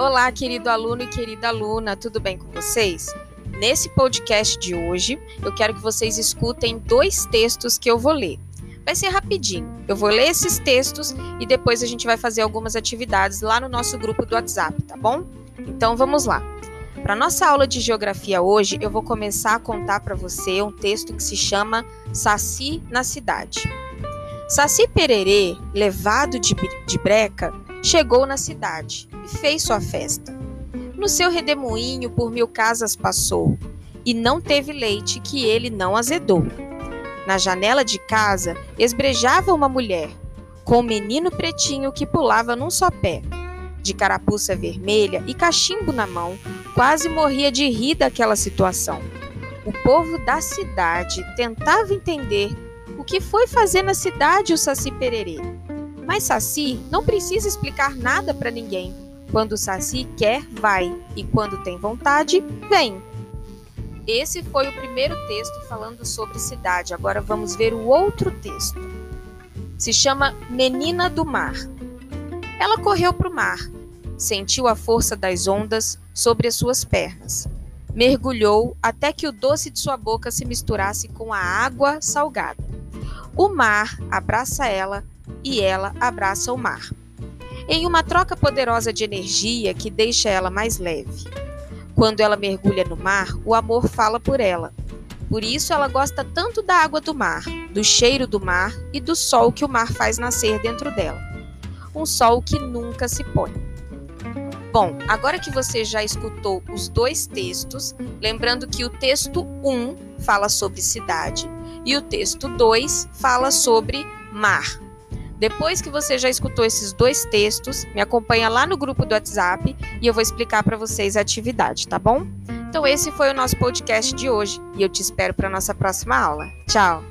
Olá, querido aluno e querida aluna, tudo bem com vocês? Nesse podcast de hoje, eu quero que vocês escutem dois textos que eu vou ler. Vai ser rapidinho. Eu vou ler esses textos e depois a gente vai fazer algumas atividades lá no nosso grupo do WhatsApp, tá bom? Então vamos lá. Para nossa aula de geografia hoje, eu vou começar a contar para você um texto que se chama Saci na cidade. Saci Pererê, levado de, de breca, chegou na cidade e fez sua festa. No seu redemoinho por mil casas passou, e não teve leite que ele não azedou. Na janela de casa esbrejava uma mulher, com um menino pretinho que pulava num só pé. De carapuça vermelha e cachimbo na mão, quase morria de rir daquela situação. O povo da cidade tentava entender o que foi fazer na cidade o Saci Pererê. Mas Saci não precisa explicar nada para ninguém. Quando Saci quer, vai, e quando tem vontade, vem. Esse foi o primeiro texto falando sobre cidade. Agora vamos ver o outro texto. Se chama Menina do Mar. Ela correu para o mar, sentiu a força das ondas sobre as suas pernas. Mergulhou até que o doce de sua boca se misturasse com a água salgada. O mar abraça ela e ela abraça o mar. Em uma troca poderosa de energia que deixa ela mais leve. Quando ela mergulha no mar, o amor fala por ela. Por isso ela gosta tanto da água do mar, do cheiro do mar e do sol que o mar faz nascer dentro dela. Um sol que nunca se põe. Bom, agora que você já escutou os dois textos, lembrando que o texto 1 fala sobre cidade e o texto 2 fala sobre mar. Depois que você já escutou esses dois textos, me acompanha lá no grupo do WhatsApp e eu vou explicar para vocês a atividade, tá bom? Então esse foi o nosso podcast de hoje e eu te espero para nossa próxima aula. Tchau.